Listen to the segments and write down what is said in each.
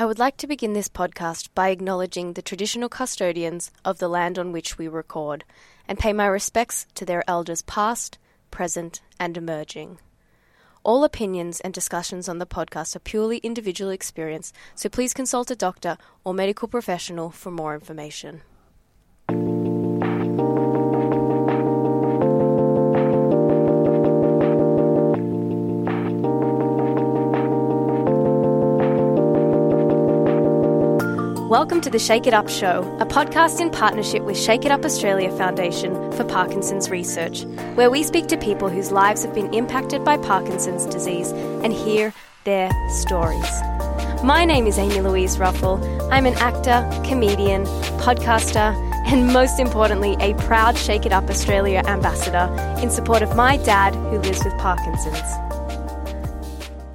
I would like to begin this podcast by acknowledging the traditional custodians of the land on which we record and pay my respects to their elders past, present, and emerging. All opinions and discussions on the podcast are purely individual experience, so please consult a doctor or medical professional for more information. Welcome to the Shake It Up Show, a podcast in partnership with Shake It Up Australia Foundation for Parkinson's Research, where we speak to people whose lives have been impacted by Parkinson's disease and hear their stories. My name is Amy Louise Ruffle. I'm an actor, comedian, podcaster, and most importantly, a proud Shake It Up Australia ambassador in support of my dad who lives with Parkinson's.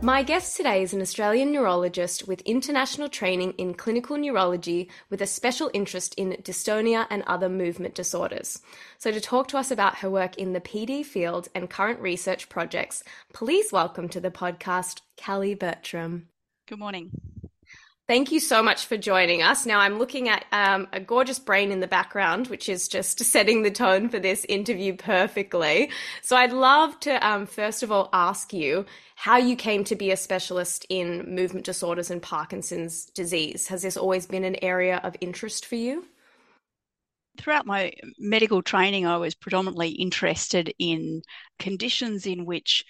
My guest today is an Australian neurologist with international training in clinical neurology with a special interest in dystonia and other movement disorders. So, to talk to us about her work in the PD field and current research projects, please welcome to the podcast Kelly Bertram. Good morning. Thank you so much for joining us. Now, I'm looking at um, a gorgeous brain in the background, which is just setting the tone for this interview perfectly. So, I'd love to, um, first of all, ask you how you came to be a specialist in movement disorders and Parkinson's disease. Has this always been an area of interest for you? Throughout my medical training, I was predominantly interested in conditions in which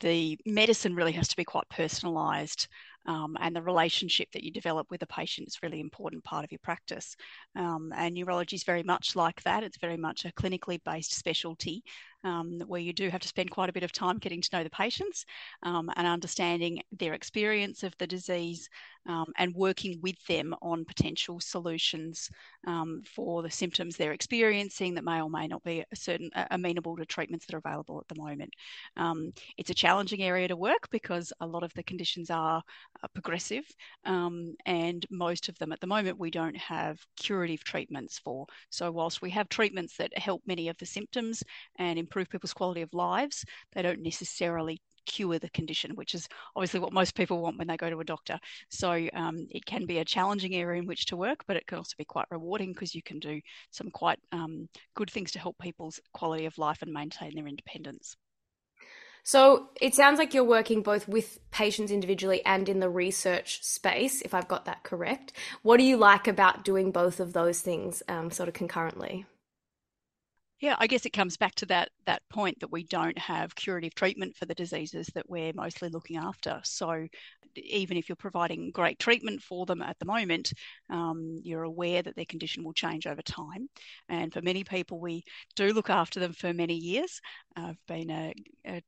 the medicine really has to be quite personalised um, and the relationship that you develop with the patient is really important part of your practice. Um, and neurology is very much like that. It's very much a clinically based specialty um, where you do have to spend quite a bit of time getting to know the patients um, and understanding their experience of the disease um, and working with them on potential solutions um, for the symptoms they're experiencing that may or may not be certain uh, amenable to treatments that are available at the moment. Um, it's a challenging area to work because a lot of the conditions are uh, progressive um, and most of them at the moment we don't have curative treatments for. So whilst we have treatments that help many of the symptoms and improve people's quality of lives, they don't necessarily cure the condition, which is obviously what most people want when they go to a doctor. So um, it can be a challenging area in which to work, but it can also be quite rewarding because you can do some quite um, good things to help people's quality of life and maintain their independence. So it sounds like you're working both with patients individually and in the research space, if I've got that correct. What do you like about doing both of those things um, sort of concurrently? Yeah, I guess it comes back to that that point that we don't have curative treatment for the diseases that we're mostly looking after. So even if you're providing great treatment for them at the moment, um, you're aware that their condition will change over time. And for many people, we do look after them for many years. I've been a, a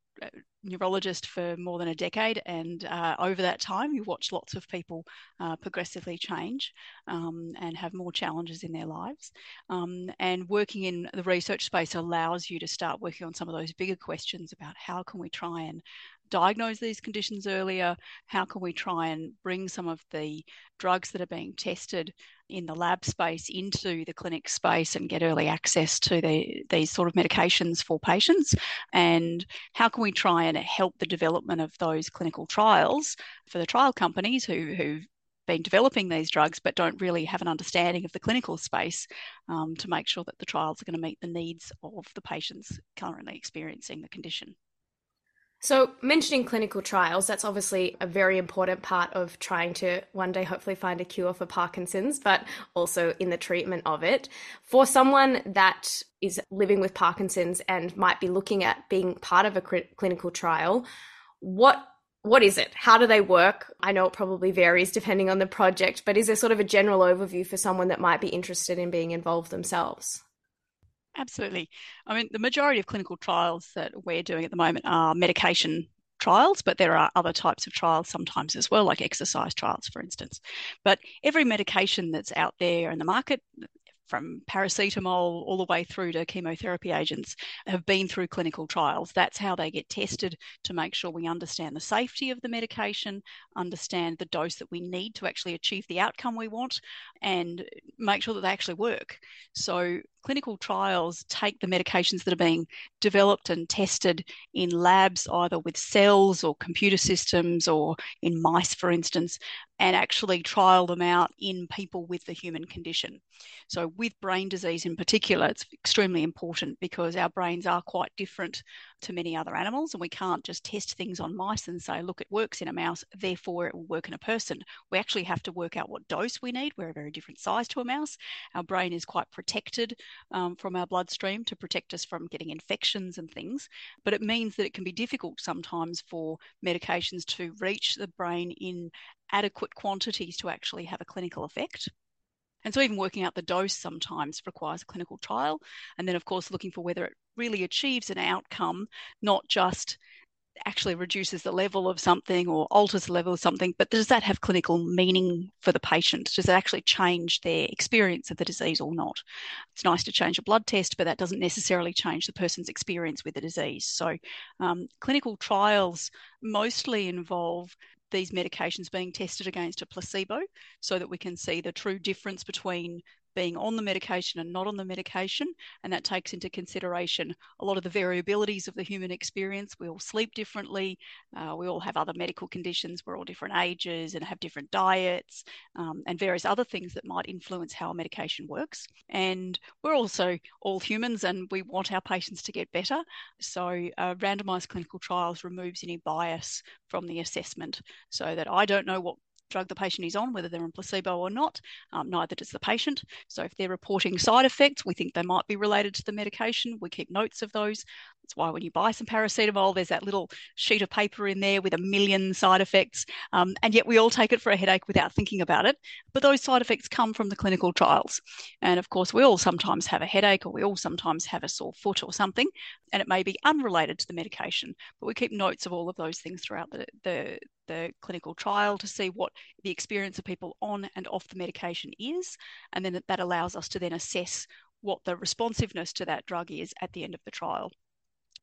neurologist for more than a decade, and uh, over that time, you watch lots of people uh, progressively change um, and have more challenges in their lives. Um, and working in the research space allows you to start working on some of those bigger questions about how can we try and diagnose these conditions earlier? How can we try and bring some of the drugs that are being tested in the lab space into the clinic space and get early access to the, these sort of medications for patients? And how can we try and help the development of those clinical trials for the trial companies who, who've been developing these drugs but don't really have an understanding of the clinical space um, to make sure that the trials are going to meet the needs of the patients currently experiencing the condition. So, mentioning clinical trials, that's obviously a very important part of trying to one day hopefully find a cure for Parkinson's, but also in the treatment of it. For someone that is living with Parkinson's and might be looking at being part of a clinical trial, what what is it? How do they work? I know it probably varies depending on the project, but is there sort of a general overview for someone that might be interested in being involved themselves? Absolutely. I mean, the majority of clinical trials that we're doing at the moment are medication trials, but there are other types of trials sometimes as well, like exercise trials, for instance. But every medication that's out there in the market, from paracetamol all the way through to chemotherapy agents have been through clinical trials. That's how they get tested to make sure we understand the safety of the medication, understand the dose that we need to actually achieve the outcome we want, and make sure that they actually work. So clinical trials take the medications that are being developed and tested in labs, either with cells or computer systems or in mice, for instance, and actually trial them out in people with the human condition. So, with brain disease in particular, it's extremely important because our brains are quite different to many other animals, and we can't just test things on mice and say, look, it works in a mouse, therefore it will work in a person. We actually have to work out what dose we need. We're a very different size to a mouse. Our brain is quite protected um, from our bloodstream to protect us from getting infections and things, but it means that it can be difficult sometimes for medications to reach the brain in adequate quantities to actually have a clinical effect. And so, even working out the dose sometimes requires a clinical trial. And then, of course, looking for whether it really achieves an outcome, not just actually reduces the level of something or alters the level of something, but does that have clinical meaning for the patient? Does it actually change their experience of the disease or not? It's nice to change a blood test, but that doesn't necessarily change the person's experience with the disease. So, um, clinical trials mostly involve these medications being tested against a placebo so that we can see the true difference between being on the medication and not on the medication. And that takes into consideration a lot of the variabilities of the human experience. We all sleep differently. Uh, we all have other medical conditions. We're all different ages and have different diets um, and various other things that might influence how a medication works. And we're also all humans and we want our patients to get better. So, uh, randomized clinical trials removes any bias from the assessment so that I don't know what drug the patient is on, whether they're on placebo or not. Um, neither does the patient. So if they're reporting side effects, we think they might be related to the medication. We keep notes of those. That's why when you buy some paracetamol, there's that little sheet of paper in there with a million side effects. Um, and yet we all take it for a headache without thinking about it. But those side effects come from the clinical trials. And of course, we all sometimes have a headache or we all sometimes have a sore foot or something. And it may be unrelated to the medication. But we keep notes of all of those things throughout the, the, the clinical trial to see what the experience of people on and off the medication is. And then that allows us to then assess what the responsiveness to that drug is at the end of the trial.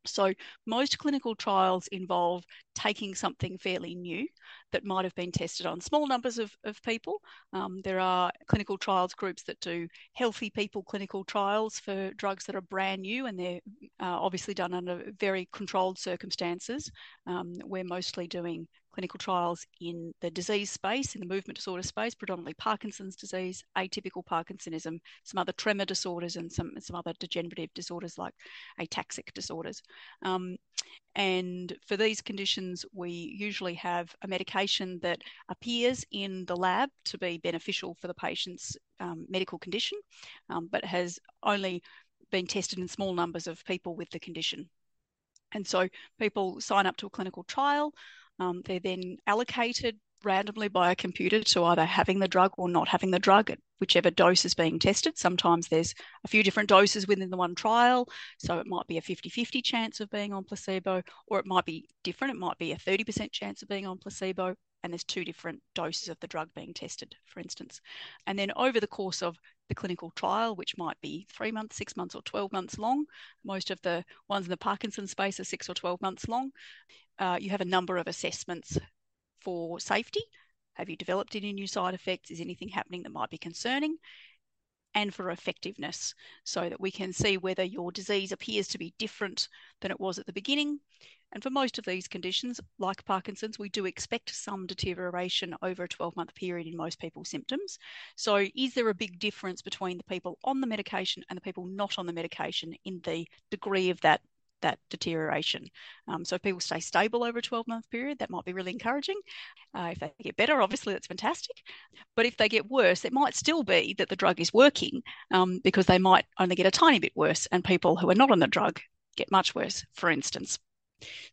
So, most clinical trials involve taking something fairly new that might have been tested on small numbers of, of people. Um, there are clinical trials groups that do healthy people clinical trials for drugs that are brand new and they're uh, obviously done under very controlled circumstances. Um, we're mostly doing clinical trials in the disease space, in the movement disorder space, predominantly Parkinson's disease, atypical Parkinsonism, some other tremor disorders, and some, some other degenerative disorders like ataxic disorders. Um, and for these conditions, we usually have a medication that appears in the lab to be beneficial for the patient's um, medical condition, um, but has only been tested in small numbers of people with the condition. And so people sign up to a clinical trial. Um, they're then allocated randomly by a computer to either having the drug or not having the drug at whichever dose is being tested. Sometimes there's a few different doses within the one trial, so it might be a 50 50 chance of being on placebo, or it might be different. It might be a 30% chance of being on placebo, and there's two different doses of the drug being tested, for instance. And then over the course of the clinical trial, which might be three months, six months, or 12 months long, most of the ones in the Parkinson space are six or 12 months long. Uh, you have a number of assessments for safety. Have you developed any new side effects? Is anything happening that might be concerning? And for effectiveness, so that we can see whether your disease appears to be different than it was at the beginning. And for most of these conditions, like Parkinson's, we do expect some deterioration over a 12 month period in most people's symptoms. So, is there a big difference between the people on the medication and the people not on the medication in the degree of that that deterioration. Um, so if people stay stable over a 12 month period, that might be really encouraging. Uh, if they get better, obviously that's fantastic. But if they get worse, it might still be that the drug is working um, because they might only get a tiny bit worse, and people who are not on the drug get much worse, for instance.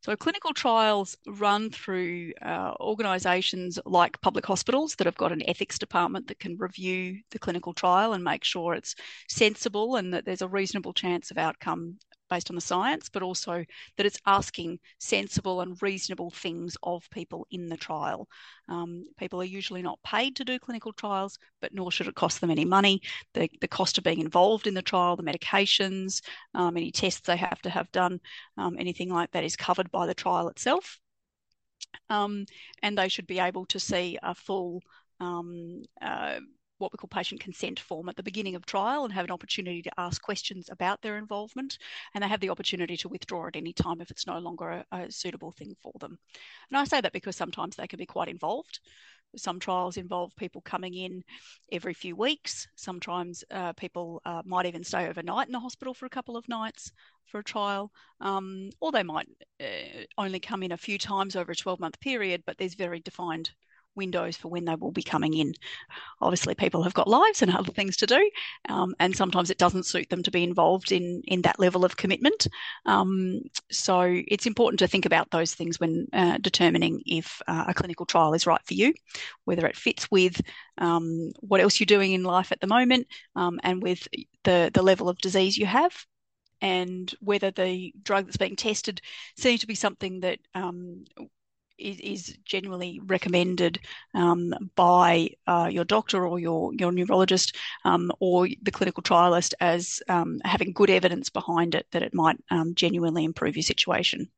So, clinical trials run through uh, organisations like public hospitals that have got an ethics department that can review the clinical trial and make sure it's sensible and that there's a reasonable chance of outcome based on the science, but also that it's asking sensible and reasonable things of people in the trial. Um, people are usually not paid to do clinical trials, but nor should it cost them any money. The, the cost of being involved in the trial, the medications, um, any tests they have to have done, um, anything like that is covered by the trial itself. Um, and they should be able to see a full um, uh, what we call patient consent form at the beginning of trial and have an opportunity to ask questions about their involvement. And they have the opportunity to withdraw at any time if it's no longer a, a suitable thing for them. And I say that because sometimes they can be quite involved. Some trials involve people coming in every few weeks. Sometimes uh, people uh, might even stay overnight in the hospital for a couple of nights for a trial, um, or they might uh, only come in a few times over a 12 month period, but there's very defined windows for when they will be coming in. Obviously, people have got lives and other things to do, um, and sometimes it doesn't suit them to be involved in in that level of commitment. Um, so it's important to think about those things when uh, determining if uh, a clinical trial is right for you, whether it fits with um, what else you're doing in life at the moment, um, and with the the level of disease you have and whether the drug that's being tested seems to be something that um, is, is genuinely recommended um, by uh, your doctor or your, your neurologist um, or the clinical trialist as um, having good evidence behind it that it might um, genuinely improve your situation.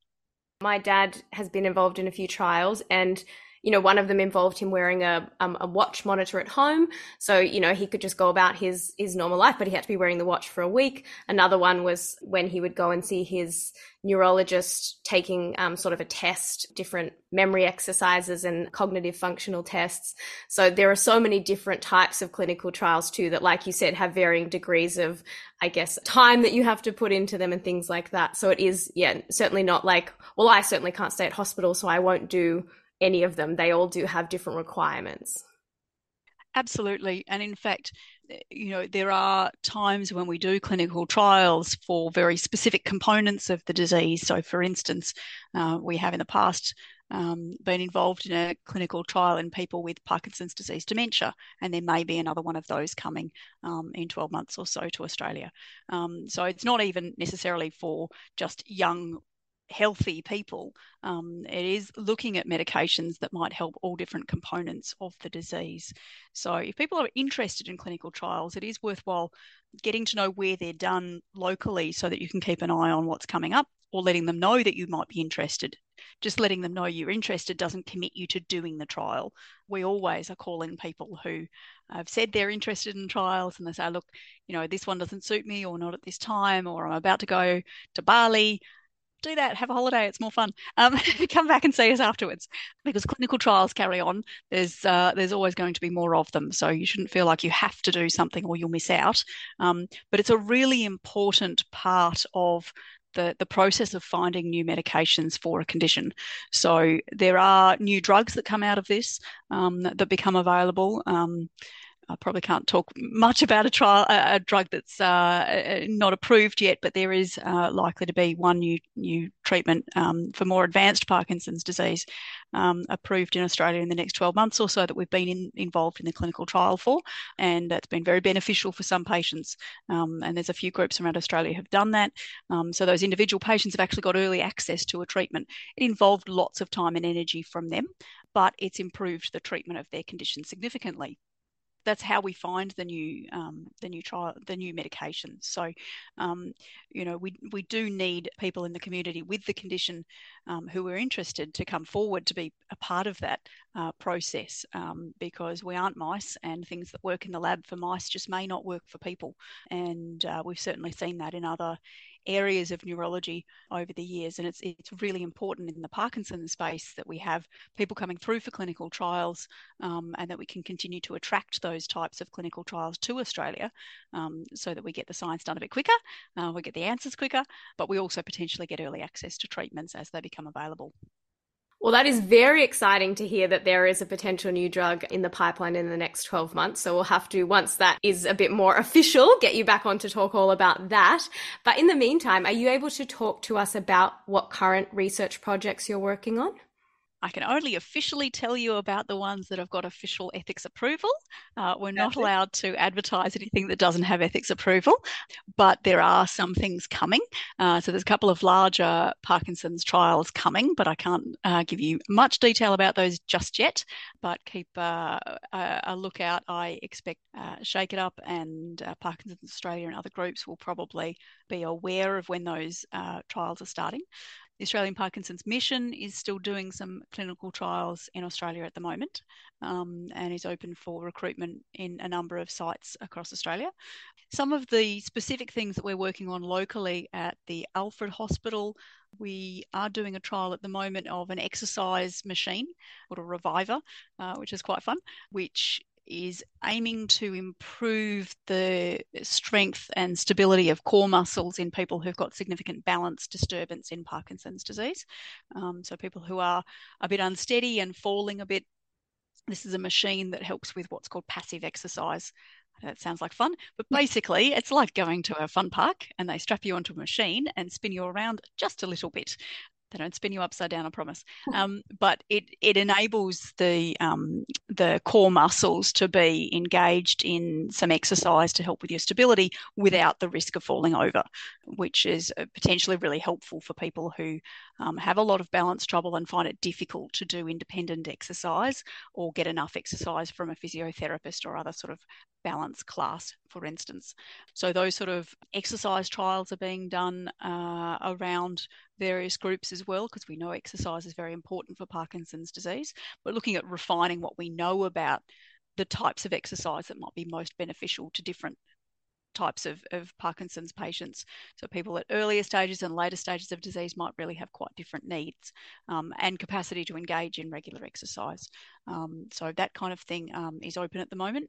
My dad has been involved in a few trials and you know, one of them involved him wearing a um, a watch monitor at home, so you know he could just go about his his normal life, but he had to be wearing the watch for a week. Another one was when he would go and see his neurologist, taking um, sort of a test, different memory exercises and cognitive functional tests. So there are so many different types of clinical trials too that, like you said, have varying degrees of, I guess, time that you have to put into them and things like that. So it is, yeah, certainly not like, well, I certainly can't stay at hospital, so I won't do any of them. They all do have different requirements. Absolutely. And in fact, eh, you know, there are times when we do clinical trials for very specific components of the disease. So, for instance, uh, we have in the past um, been involved in a clinical trial in people with Parkinson's disease dementia, and there may be another one of those coming um, in 12 months or so to Australia. Um, so it's not even necessarily for just young healthy people, um, it is looking at medications that might help all different components of the disease. So, if people are interested in clinical trials, it is worthwhile getting to know where they're done locally so that you can keep an eye on what's coming up or letting them know that you might be interested. Just letting them know you're interested doesn't commit you to doing the trial. We always are calling people who have said they're interested in trials and they say, look, you know, this one doesn't suit me or not at this time, or I'm about to go to Bali do that, have a holiday. It's more fun. Um, come back and see us afterwards because clinical trials carry on. There's uh, there's always going to be more of them, so you shouldn't feel like you have to do something or you'll miss out. Um, but it's a really important part of the, the process of finding new medications for a condition. So there are new drugs that come out of this um, that, that, become available. Um, I probably can't talk much about a trial, a, a drug that's uh, uh, not approved yet, but there is uh, likely to be one new new treatment um, for more advanced Parkinson's disease um, approved in Australia in the next 12 months or so that we've been in, involved in the clinical trial for, and that's been very beneficial for some patients. Um, and there's a few groups around Australia have done that. Um, so those individual patients have actually got early access to a treatment. It involved lots of time and energy from them, but it's improved the treatment of their condition significantly that's how we find the new um, the new trial the new medications. So, um, you know, we we do need people in the community with the condition um, who are interested to come forward to be a part of that uh, process um, because we aren't mice and things that work in the lab for mice just may not work for people. And uh, we've certainly seen that in other areas of neurology over the years. And it's, it's really important in the Parkinson's space that we have people coming through for clinical trials um, and that we can continue to attract those types of clinical trials to Australia um, so that we get the science done a bit quicker, uh, we get the answers quicker, but we also potentially get early access to treatments as they become available. Well, that is very exciting to hear that there is a potential new drug in the pipeline in the next 12 months. So we'll have to, once that is a bit more official, get you back on to talk all about that. But in the meantime, are you able to talk to us about what current research projects you're working on? I can only officially tell you about the ones that have got official ethics approval. Uh, we're not allowed to advertise anything that doesn't have ethics approval, but there are some things coming. Uh, so there's a couple of larger Parkinson's trials coming, but I can't uh, give you much detail about those just yet. But keep uh, a, a, lookout. I expect uh, Shake It Up and uh, Parkinson's Australia and other groups will probably be aware of when those trials are starting. The Australian Parkinson's Mission is still doing some clinical trials in Australia at the moment um, and is open for recruitment in a number of sites across Australia. Some of the specific things that we're working on locally at the Alfred Hospital, we are doing a trial at the moment of an exercise machine called a Reviver, uh, which is quite fun, which is aiming to improve the strength and stability of core muscles in people who've got significant balance disturbance in Parkinson's disease. Um, so, people who are a bit unsteady and falling a bit. This is a machine that helps with what's called passive exercise. That sounds like fun, but basically, it's like going to a fun park and they strap you onto a machine and spin you around just a little bit. They don't spin you upside down, I promise. Um, but it it enables the um, the core muscles to be engaged in some exercise to help with your stability without the risk of falling over, which is uh, potentially really helpful for people who um, have a lot of balance trouble and find it difficult to do independent exercise or get enough exercise from a physiotherapist or other sort of balance class, for instance. So those sort of exercise trials are being done uh, around various groups as well, because we know exercise is very important for Parkinson's disease. But looking at refining what we know about the types of exercise that might be most beneficial to different types of, of Parkinson's patients. So people at earlier stages and later stages of disease might really have quite different needs um, and capacity to engage in regular exercise. Um, so that kind of thing um, is open at the moment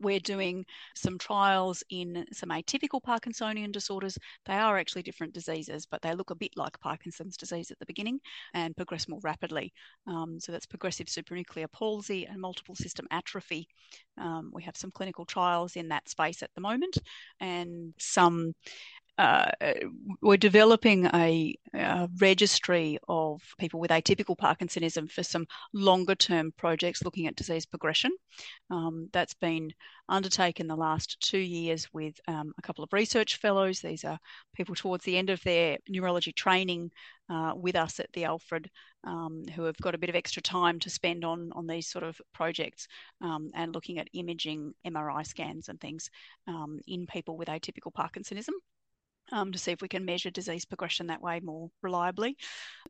we're doing some trials in some atypical Parkinsonian disorders. They are actually different diseases, but they look a bit like Parkinson's disease at the beginning and progress more rapidly. Um, so that's progressive supranuclear palsy and multiple system atrophy. Um, we have some clinical trials in that space at the moment and some uh, we're developing a, a, registry of people with atypical Parkinsonism for some longer term projects looking at disease progression. Um, that's been undertaken the last two years with um, a couple of research fellows. These are people towards the end of their neurology training uh, with us at the Alfred um, who have got a bit of extra time to spend on, on these sort of projects um, and looking at imaging MRI scans and things um, in people with atypical Parkinsonism um, to see if we can measure disease progression that way more reliably.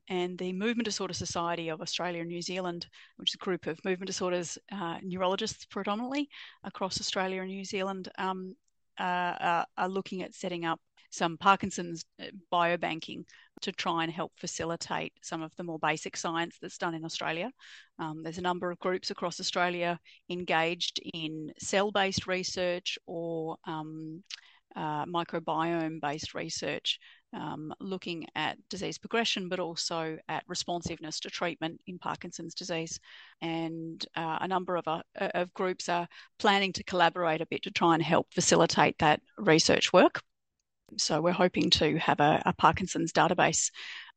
And the Movement Disorder Society of Australia and New Zealand, which is a group of movement disorders uh, neurologists predominantly across Australia and New Zealand, um, uh, are looking at setting up some Parkinson's uh, biobanking to try and help facilitate some of the more basic science that's done in Australia. Um, there's a number of groups across Australia engaged in cell based research or um, uh, microbiome based research um, looking at disease progression, but also at responsiveness to treatment in Parkinson's disease. And uh, a number of, uh, of groups are planning to collaborate a bit to try and help facilitate that research work. So we're hoping to have a, a, Parkinson's database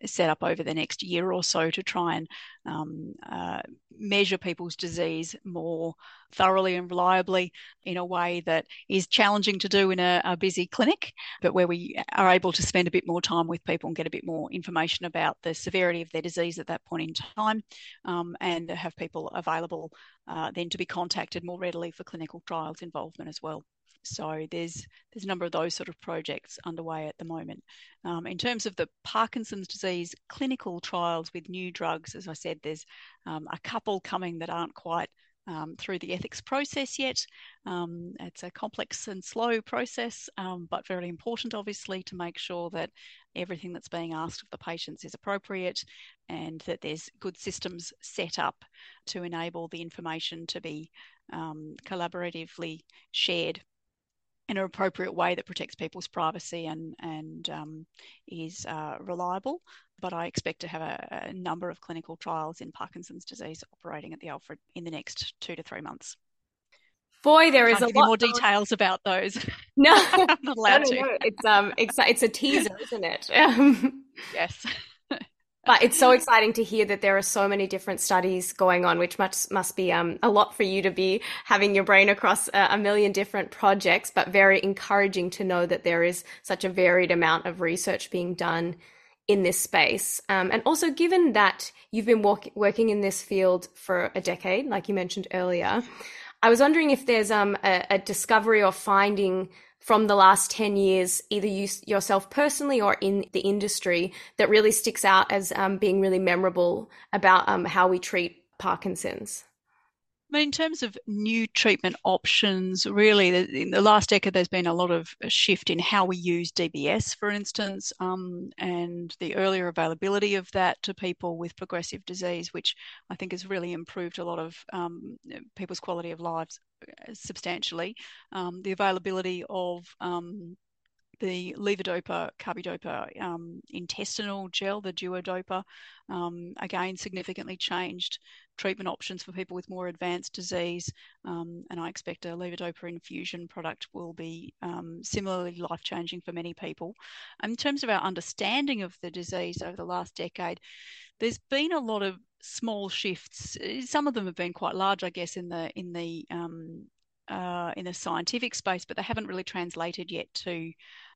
set up over the next year or so to try and um, uh, measure people's disease more thoroughly and reliably in a way that is challenging to do in a, a, busy clinic, but where we are able to spend a bit more time with people and get a bit more information about the severity of their disease at that point in time um, and have people available uh, then to be contacted more readily for clinical trials involvement as well. So there's there's a number of those sort of projects underway at the moment. Um, in terms of the Parkinson's disease clinical trials with new drugs, as I said, there's um, a couple coming that aren't quite um, through the ethics process yet. Um, it's a complex and slow process, um, but very important, obviously, to make sure that everything that's being asked of the patients is appropriate and that there's good systems set up to enable the information to be um, collaboratively shared in an appropriate way that protects people's privacy and and um, is uh, reliable. But I expect to have a, a, number of clinical trials in Parkinson's disease operating at the Alfred in the next two to three months. Boy, there is a lot more details about those. No, I'm not allowed no, no, to. No. It's um, it's, it's a teaser, isn't it? yes but it's so exciting to hear that there are so many different studies going on, which must must be um, a lot for you to be having your brain across a, a, million different projects. But very encouraging to know that there is such a varied amount of research being done in this space, um, and also given that you've been walk- working in this field for a decade, like you mentioned earlier. I was wondering if there's um, a, a discovery or finding from the last 10 years, either you yourself personally or in the industry, that really sticks out as um, being really memorable about um, how we treat Parkinson's? I mean, in terms of new treatment options, really, in the last decade, there's been a lot of shift in how we use DBS, for instance, um, and the earlier availability of that to people with progressive disease, which I think has really improved a lot of um, people's quality of lives uh, substantially. Um, the availability of um, the levodopa carbidopa um, intestinal gel, the duodopa, um, again significantly changed treatment options for people with more advanced disease. Um, and I expect a levodopa infusion product will be um, similarly life changing for many people. in terms of our understanding of the disease over the last decade, there's been a lot of small shifts. Some of them have been quite large, I guess, in the in the um, uh, in the scientific space, but they haven't really translated yet to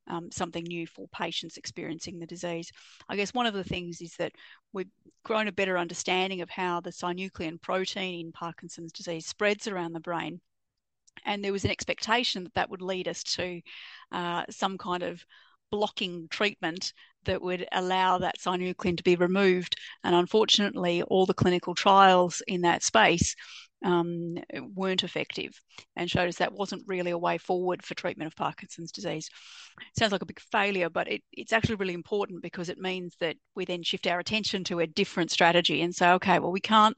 um, something new for patients experiencing the disease. I guess one of the things is that we've grown a better understanding of how the synuclein protein in Parkinson's disease spreads around the brain. And there was an expectation that that would lead us to uh, some kind of blocking treatment that would allow that synuclein to be removed. And unfortunately, all the clinical trials in that space um, weren't effective and showed us that wasn't really a way forward for treatment of Parkinson's disease. Sounds like a big failure, but it, it's actually really important because it means that we then shift our attention to a different strategy and say, okay, well, we can't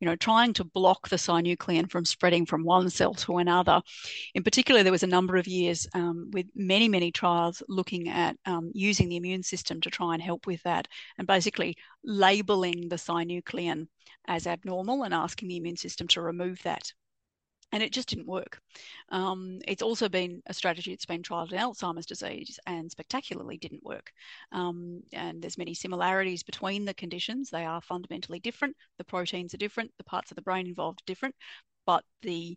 you know, trying to block the synuclein from spreading from one cell to another. In particular, there was a number of years um, with many, many trials looking at um, using the immune system to try and help with that, and basically labeling the synuclein as abnormal and asking the immune system to remove that and it just didn't work. Um, it's also been a strategy that's been trialled in Alzheimer's disease and spectacularly didn't work. Um, and there's many similarities between the conditions. They are fundamentally different. The proteins are different. The parts of the brain involved are different, but the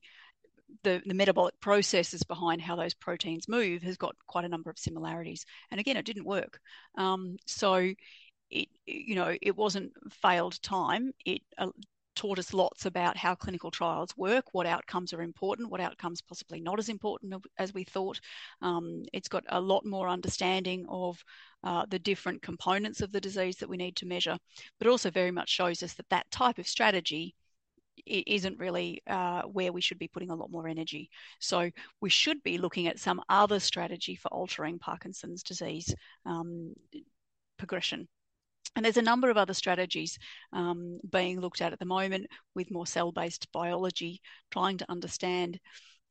the, the, metabolic processes behind how those proteins move has got quite a number of similarities. And again, it didn't work. Um, so it, you know, it wasn't failed time. It uh, taught us lots about how clinical trials work, what outcomes are important, what outcomes possibly not as important as we thought. Um, it's got a lot more understanding of uh, the different components of the disease that we need to measure, but also very much shows us that that type of strategy isn't really uh, where we should be putting a lot more energy. So we should be looking at some other strategy for altering Parkinson's disease um, progression. And there's a number of other strategies um, being looked at at the moment with more cell based biology, trying to understand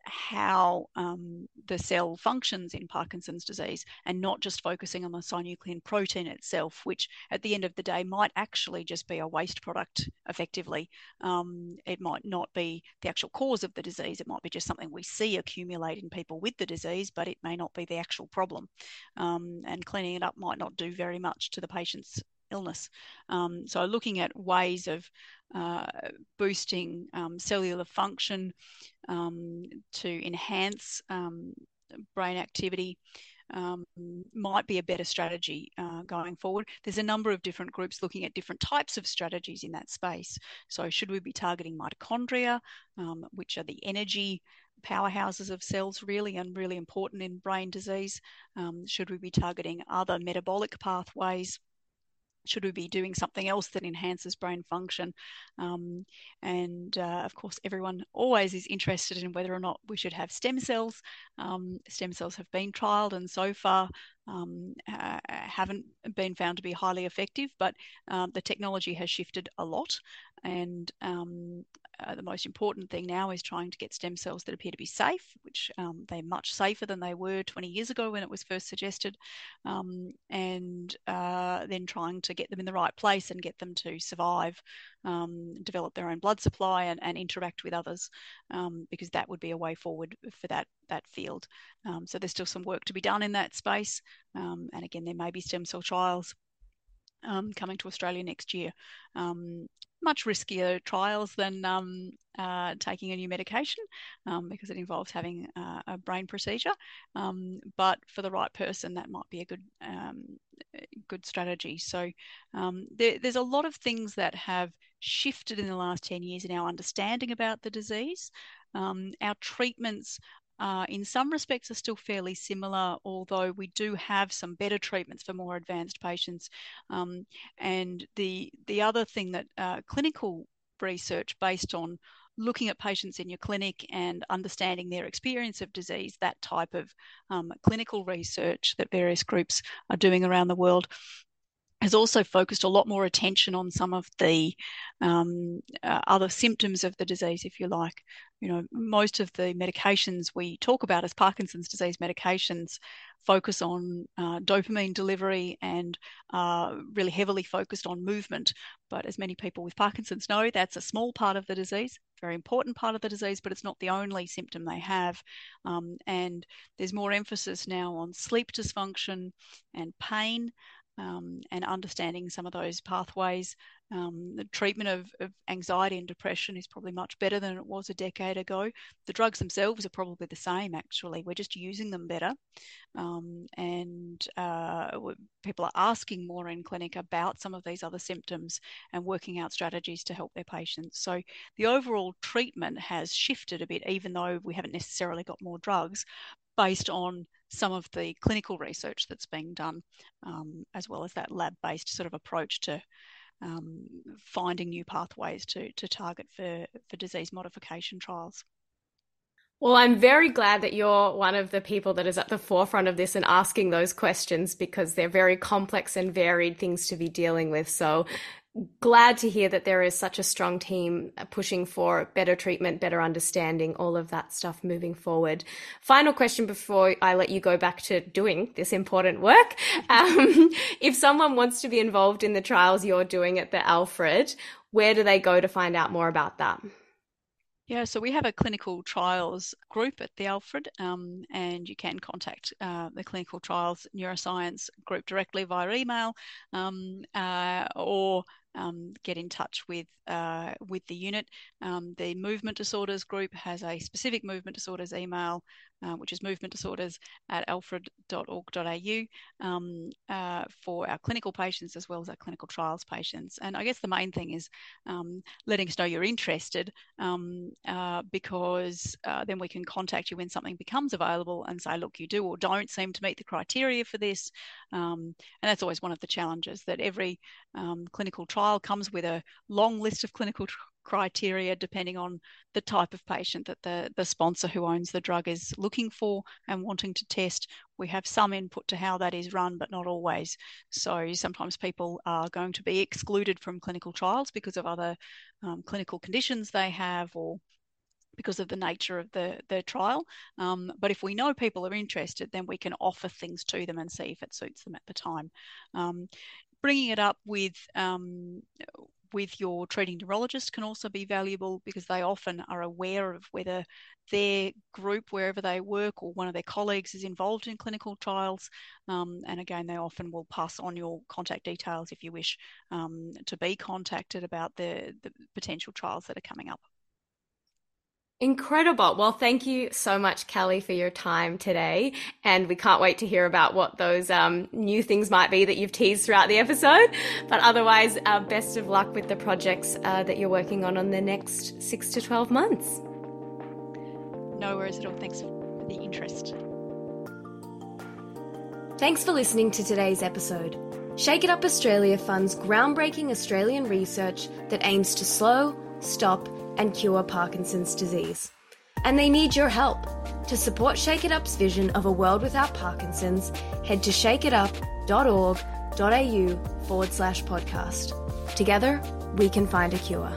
how um, the cell functions in Parkinson's disease and not just focusing on the synuclein protein itself, which at the end of the day might actually just be a waste product effectively. Um, it might not be the actual cause of the disease, it might be just something we see accumulate in people with the disease, but it may not be the actual problem. Um, and cleaning it up might not do very much to the patient's illness. Um, so, looking at ways of uh, boosting um, cellular function um, to enhance um, brain activity. Um, might be a better strategy uh, going forward. There's a number of different groups looking at different types of strategies in that space. So, should we be targeting mitochondria, which are the energy powerhouses of cells, really, and really important in brain disease? Um, should we be targeting other metabolic pathways? Should we be doing something else that enhances brain function? Um, and uh, of course, everyone always is interested in whether or not we should have stem cells. Um, stem cells have been trialed, and so far um, uh, haven't been found to be highly effective, but um, the technology has shifted a lot. And um, uh, the most important thing now is trying to get stem cells that appear to be safe, which um, they're much safer than they were 20 years ago when it was first suggested, um, and uh, then trying to get them in the right place and get them to survive, um, develop their own blood supply, and, and interact with others, um, because that would be a way forward for that that field. Um, so there's still some work to be done in that space, um, and again, there may be stem cell trials um, coming to Australia next year. Um, much riskier trials than um, uh, taking a new medication um, because it involves having uh, a brain procedure. Um, but for the right person, that might be a good um, good strategy. So there, there's a lot of things that have shifted in the last 10 years in our understanding about the disease. Our treatments uh, in some respects are still fairly similar, although we do have some better treatments for more advanced patients. Um, and the the other thing that uh, clinical research based on looking at patients in your clinic and understanding their experience of disease, that type of um, clinical research that various groups are doing around the world has also focused a lot more attention on some of the um, uh, other symptoms of the disease, if you like. You know, most of the medications we talk about as Parkinson's disease medications focus on uh, dopamine delivery and uh, really heavily focused on movement. But as many people with Parkinson's know, that's a small part of the disease, very important part of the disease, but it's not the only symptom they have. Um, and there's more emphasis now on sleep dysfunction and pain um, and understanding some of those pathways. Um, the treatment of, of, anxiety and depression is probably much better than it was a decade ago. The drugs themselves are probably the same, actually. We're just using them better. Um, and uh, people are asking more in clinic about some of these other symptoms and working out strategies to help their patients. So the overall treatment has shifted a bit, even though we haven't necessarily got more drugs based on some of the clinical research that's being done, um, as well as that lab based sort of approach to um, finding new pathways to, to target for, for disease modification trials. Well, I'm very glad that you're one of the people that is at the forefront of this and asking those questions because they're very complex and varied things to be dealing with. So glad to hear that there is such a strong team pushing for better treatment, better understanding, all of that stuff moving forward. Final question before I let you go back to doing this important work. Um, if someone wants to be involved in the trials you're doing at the Alfred, where do they go to find out more about that? Yeah, so we have a clinical trials group at the Alfred, um, and you can contact uh, the clinical trials neuroscience group directly via email um, uh, or um, get in touch with uh, with the unit. Um, the movement disorders group has a specific movement disorders email, uh, which is movement disorders at alfred.org.au um, uh, for our clinical patients as well as our clinical trials patients. And I guess the main thing is um, letting us know you're interested um, uh, because uh, then we can contact you when something becomes available and say, look, you do or don't seem to meet the criteria for this. Um, and that's always one of the challenges that every um, clinical trial comes with a long list of clinical criteria depending on the type of patient that the, the sponsor who owns the drug is looking for and wanting to test. We have some input to how that is run, but not always. So sometimes people are going to be excluded from clinical trials because of other um, clinical conditions they have or because of the nature of the, the trial. Um, but if we know people are interested, then we can offer things to them and see if it suits them at the time. Um, bringing it up with um, with your treating neurologist can also be valuable because they often are aware of whether their group, wherever they work, or one of their colleagues is involved in clinical trials. Um, and again, they often will pass on your contact details if you wish um, to be contacted about the, the potential trials that are coming up. Incredible. Well, thank you so much, Kelly, for your time today. And we can't wait to hear about what those um, new things might be that you've teased throughout the episode. But otherwise, uh, best of luck with the projects uh, that you're working on on the next six to 12 months. No worries at all. Thanks for the interest. Thanks for listening to today's episode. Shake It Up Australia funds groundbreaking Australian research that aims to slow, stop, and cure Parkinson's disease. And they need your help. To support Shake It Up's vision of a world without Parkinson's, head to shakeitup.org.au forward slash podcast. Together, we can find a cure.